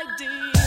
idea.